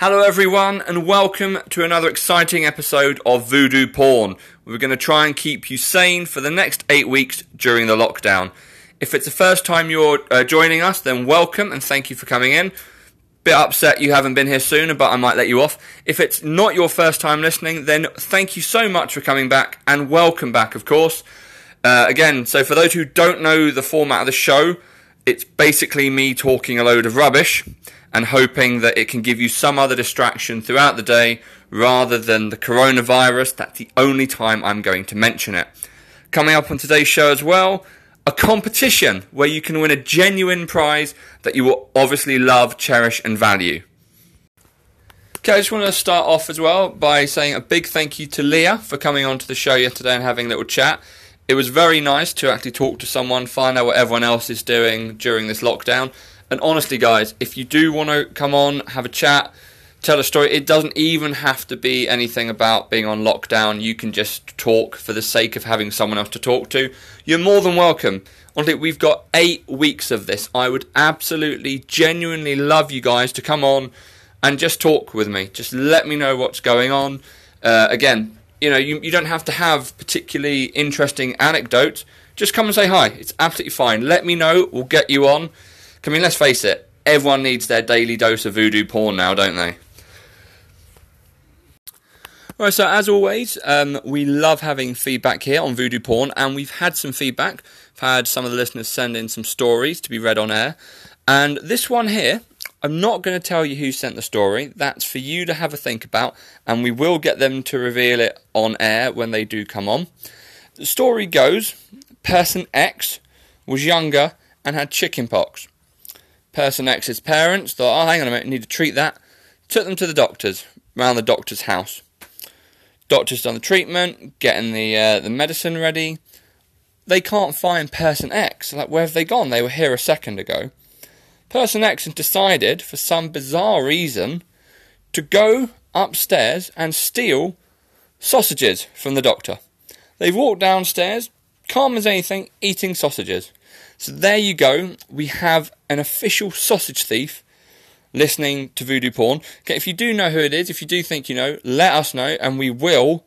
Hello, everyone, and welcome to another exciting episode of Voodoo Porn. We're going to try and keep you sane for the next eight weeks during the lockdown. If it's the first time you're uh, joining us, then welcome and thank you for coming in. Bit upset you haven't been here sooner, but I might let you off. If it's not your first time listening, then thank you so much for coming back and welcome back, of course. Uh, again, so for those who don't know the format of the show, it's basically me talking a load of rubbish and hoping that it can give you some other distraction throughout the day rather than the coronavirus. That's the only time I'm going to mention it. Coming up on today's show as well, a competition where you can win a genuine prize that you will obviously love, cherish, and value. Okay, I just want to start off as well by saying a big thank you to Leah for coming on to the show yesterday and having a little chat. It was very nice to actually talk to someone, find out what everyone else is doing during this lockdown. And honestly, guys, if you do want to come on, have a chat, tell a story, it doesn't even have to be anything about being on lockdown. You can just talk for the sake of having someone else to talk to. You're more than welcome. Honestly, we've got eight weeks of this. I would absolutely, genuinely love you guys to come on and just talk with me. Just let me know what's going on. Uh, again, you know, you, you don't have to have particularly interesting anecdotes. Just come and say hi. It's absolutely fine. Let me know. We'll get you on. I mean, let's face it. Everyone needs their daily dose of voodoo porn now, don't they? Right, so as always, um, we love having feedback here on Voodoo Porn, and we've had some feedback. I've had some of the listeners send in some stories to be read on air. And this one here, I'm not going to tell you who sent the story. That's for you to have a think about, and we will get them to reveal it on air when they do come on. The story goes Person X was younger and had chickenpox. Person X's parents thought, oh, hang on a minute, need to treat that. Took them to the doctors, round the doctor's house. Doctor's done the treatment, getting the uh, the medicine ready. They can't find Person X. Like, where have they gone? They were here a second ago. Person X has decided, for some bizarre reason, to go upstairs and steal sausages from the doctor. They've walked downstairs, calm as anything, eating sausages. So there you go. We have an official sausage thief listening to Voodoo Porn. Okay, if you do know who it is, if you do think you know, let us know, and we will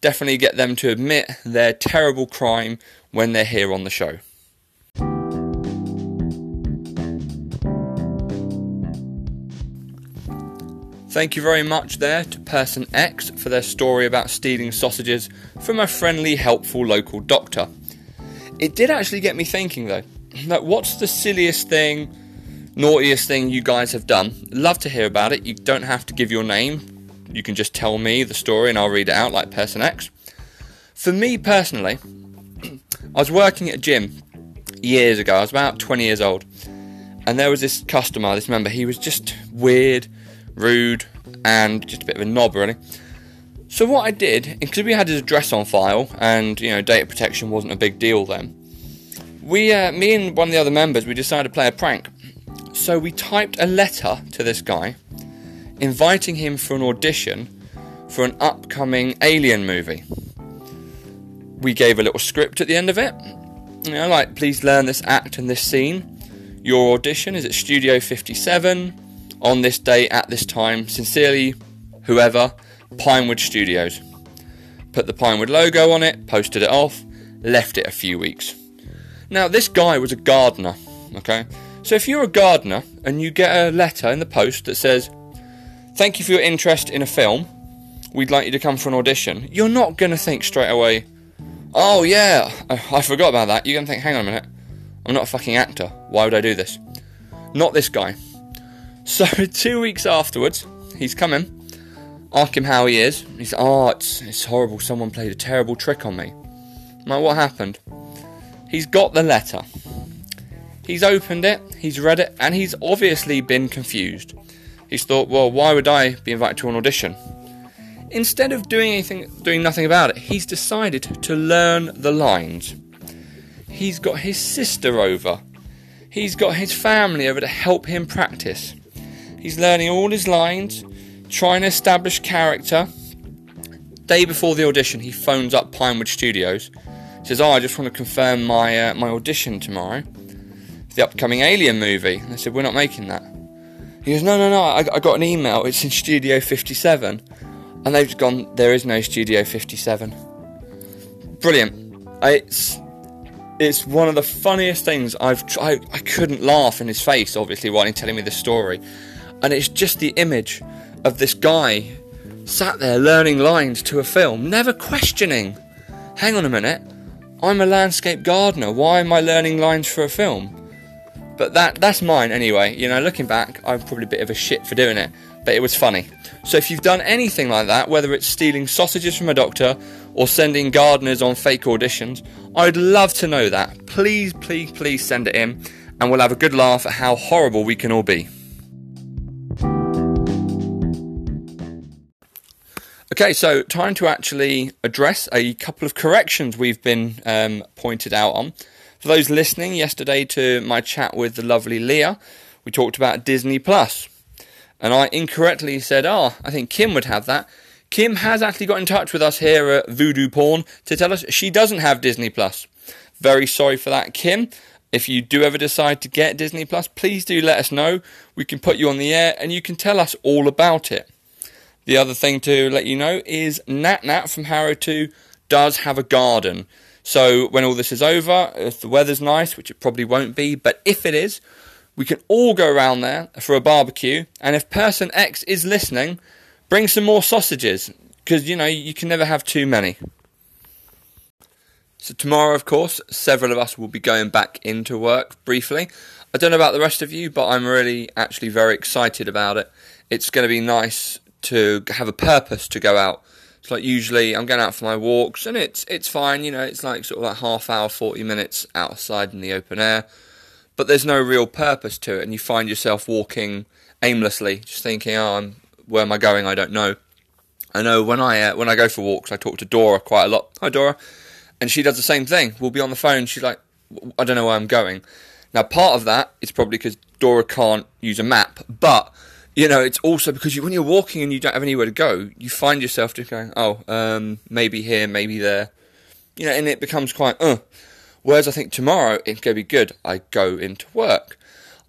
definitely get them to admit their terrible crime when they're here on the show. Thank you very much there to Person X for their story about stealing sausages from a friendly, helpful local doctor. It did actually get me thinking though, like what's the silliest thing naughtiest thing you guys have done. Love to hear about it. You don't have to give your name. You can just tell me the story and I'll read it out like person X. For me personally, I was working at a gym years ago. I was about 20 years old. And there was this customer, this member, he was just weird, rude, and just a bit of a knob, really. So what I did, because we had his address on file, and you know data protection wasn't a big deal then, we, uh, me and one of the other members, we decided to play a prank. So we typed a letter to this guy, inviting him for an audition for an upcoming Alien movie. We gave a little script at the end of it. You know, like, please learn this act and this scene. Your audition is at Studio 57 on this day at this time. Sincerely, whoever, Pinewood Studios. Put the Pinewood logo on it, posted it off, left it a few weeks. Now, this guy was a gardener, okay? So if you're a gardener and you get a letter in the post that says, Thank you for your interest in a film, we'd like you to come for an audition, you're not going to think straight away, Oh yeah, I forgot about that. You're going to think, Hang on a minute, I'm not a fucking actor. Why would I do this? Not this guy. So two weeks afterwards, he's coming. Ask him how he is. He's Oh, it's, it's horrible. Someone played a terrible trick on me. I'm like, what happened? He's got the letter. He's opened it, he's read it, and he's obviously been confused. He's thought, well, why would I be invited to an audition? Instead of doing anything, doing nothing about it, he's decided to learn the lines. He's got his sister over. He's got his family over to help him practice. He's learning all his lines, trying to establish character. Day before the audition, he phones up Pinewood Studios. Says, "Oh, I just want to confirm my uh, my audition tomorrow." For the upcoming Alien movie. And they said, We're not making that. He goes, no, no, no, I, I got an email. It's in Studio 57. And they've gone, there is no Studio 57. Brilliant. It's it's one of the funniest things I've tried. I couldn't laugh in his face, obviously, while he's telling me the story. And it's just the image of this guy sat there learning lines to a film, never questioning. Hang on a minute, I'm a landscape gardener. Why am I learning lines for a film? But that that's mine anyway. You know, looking back, I'm probably a bit of a shit for doing it, but it was funny. So if you've done anything like that, whether it's stealing sausages from a doctor or sending gardeners on fake auditions, I'd love to know that. Please, please, please send it in, and we'll have a good laugh at how horrible we can all be. Okay, so time to actually address a couple of corrections we've been um, pointed out on. For those listening yesterday to my chat with the lovely Leah, we talked about Disney And I incorrectly said, oh, I think Kim would have that. Kim has actually got in touch with us here at Voodoo Porn to tell us she doesn't have Disney Plus. Very sorry for that, Kim. If you do ever decide to get Disney Plus, please do let us know. We can put you on the air and you can tell us all about it. The other thing to let you know is Nat Nat from Harrow 2 does have a garden. So when all this is over, if the weather's nice, which it probably won't be, but if it is, we can all go around there for a barbecue. And if person X is listening, bring some more sausages because you know you can never have too many. So tomorrow, of course, several of us will be going back into work briefly. I don't know about the rest of you, but I'm really actually very excited about it. It's going to be nice to have a purpose to go out. It's like usually I'm going out for my walks and it's it's fine, you know, it's like sort of like half hour, 40 minutes outside in the open air. But there's no real purpose to it and you find yourself walking aimlessly, just thinking, "Oh, I'm, where am I going? I don't know." I know when I uh, when I go for walks, I talk to Dora quite a lot. Hi Dora. And she does the same thing. We'll be on the phone, she's like, "I don't know where I'm going." Now, part of that is probably because Dora can't use a map, but you know, it's also because you, when you're walking and you don't have anywhere to go, you find yourself just going, oh, um, maybe here, maybe there, you know, and it becomes quite, uh. Whereas I think tomorrow it's going to be good. I go into work.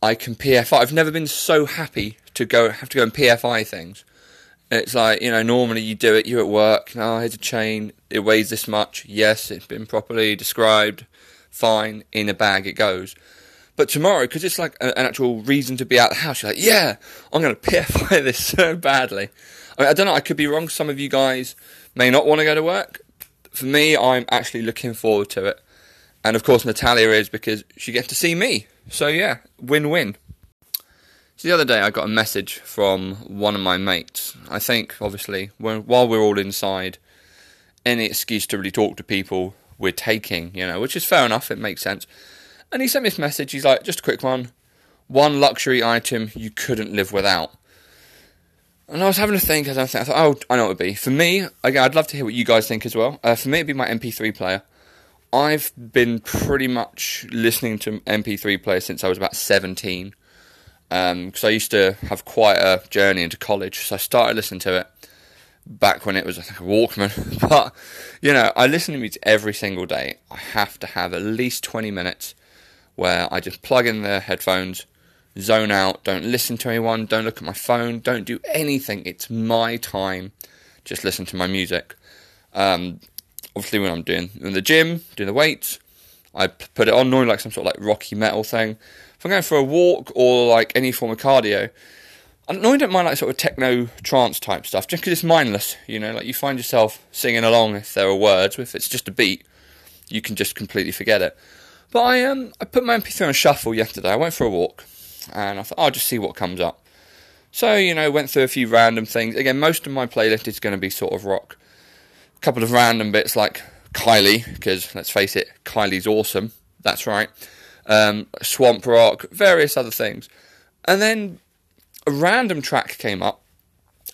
I can PFI. I've never been so happy to go have to go and PFI things. It's like you know, normally you do it. You're at work. Oh, here's a chain. It weighs this much. Yes, it's been properly described. Fine. In a bag it goes. But tomorrow, because it's like an actual reason to be out of the house, you're like, yeah, I'm going to PFI this so badly. I, mean, I don't know, I could be wrong. Some of you guys may not want to go to work. For me, I'm actually looking forward to it. And of course, Natalia is because she gets to see me. So yeah, win win. So the other day, I got a message from one of my mates. I think, obviously, when, while we're all inside, any excuse to really talk to people we're taking, you know, which is fair enough, it makes sense. And he sent me this message. He's like, just a quick one. One luxury item you couldn't live without. And I was having a think as I thought, oh, I know what it would be. For me, again, I'd love to hear what you guys think as well. Uh, for me, it'd be my MP3 player. I've been pretty much listening to MP3 players since I was about 17. Because um, I used to have quite a journey into college. So I started listening to it back when it was, I a Walkman. but, you know, I listen to music every single day. I have to have at least 20 minutes where I just plug in the headphones, zone out, don't listen to anyone, don't look at my phone, don't do anything. It's my time. Just listen to my music. Um, obviously, when I'm doing in the gym, doing the weights, I put it on normally like some sort of like rocky metal thing. If I'm going for a walk or like any form of cardio, I normally don't mind like sort of techno trance type stuff, just because it's mindless. You know, like you find yourself singing along if there are words. If it's just a beat, you can just completely forget it. But I um I put my MP3 on shuffle yesterday. I went for a walk, and I thought I'll just see what comes up. So you know, went through a few random things. Again, most of my playlist is going to be sort of rock. A couple of random bits like Kylie, because let's face it, Kylie's awesome. That's right. Um, swamp rock, various other things, and then a random track came up,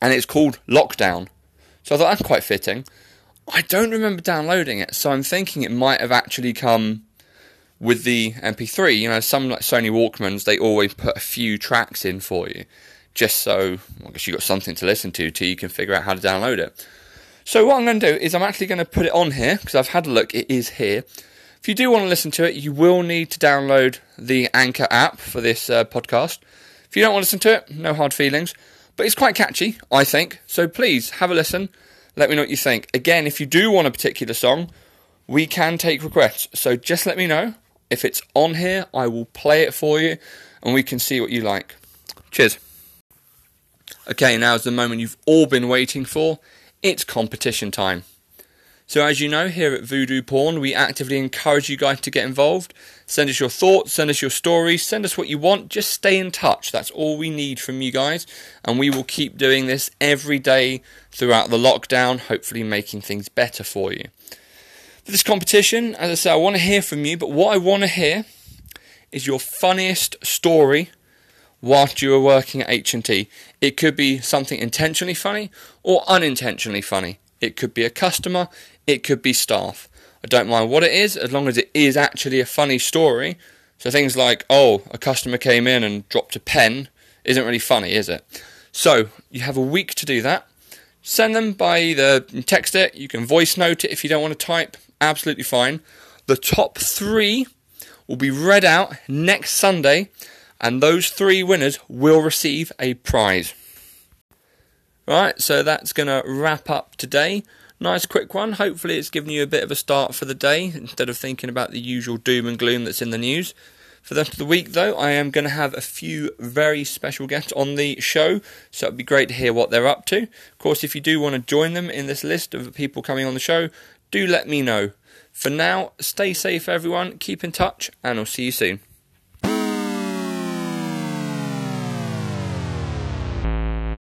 and it's called Lockdown. So I thought that's quite fitting. I don't remember downloading it, so I'm thinking it might have actually come with the MP3, you know, some like Sony Walkmans, they always put a few tracks in for you, just so I guess you've got something to listen to till you can figure out how to download it. So what I'm going to do is I'm actually going to put it on here because I've had a look. It is here. If you do want to listen to it, you will need to download the Anchor app for this uh, podcast. If you don't want to listen to it, no hard feelings. But it's quite catchy, I think. So please have a listen. Let me know what you think. Again, if you do want a particular song, we can take requests. So just let me know. If it's on here, I will play it for you and we can see what you like. Cheers. Okay, now is the moment you've all been waiting for. It's competition time. So, as you know, here at Voodoo Porn, we actively encourage you guys to get involved. Send us your thoughts, send us your stories, send us what you want. Just stay in touch. That's all we need from you guys. And we will keep doing this every day throughout the lockdown, hopefully making things better for you. For this competition, as I say, I want to hear from you, but what I want to hear is your funniest story whilst you were working at H&T. It could be something intentionally funny or unintentionally funny. It could be a customer, it could be staff. I don't mind what it is as long as it is actually a funny story. So things like, oh, a customer came in and dropped a pen isn't really funny, is it? So you have a week to do that. Send them by either text it, you can voice note it if you don't want to type, absolutely fine. The top three will be read out next Sunday, and those three winners will receive a prize. Right, so that's going to wrap up today. Nice quick one. Hopefully, it's given you a bit of a start for the day instead of thinking about the usual doom and gloom that's in the news. For the rest of the week, though, I am going to have a few very special guests on the show, so it'd be great to hear what they're up to. Of course, if you do want to join them in this list of people coming on the show, do let me know. For now, stay safe, everyone, keep in touch, and I'll see you soon.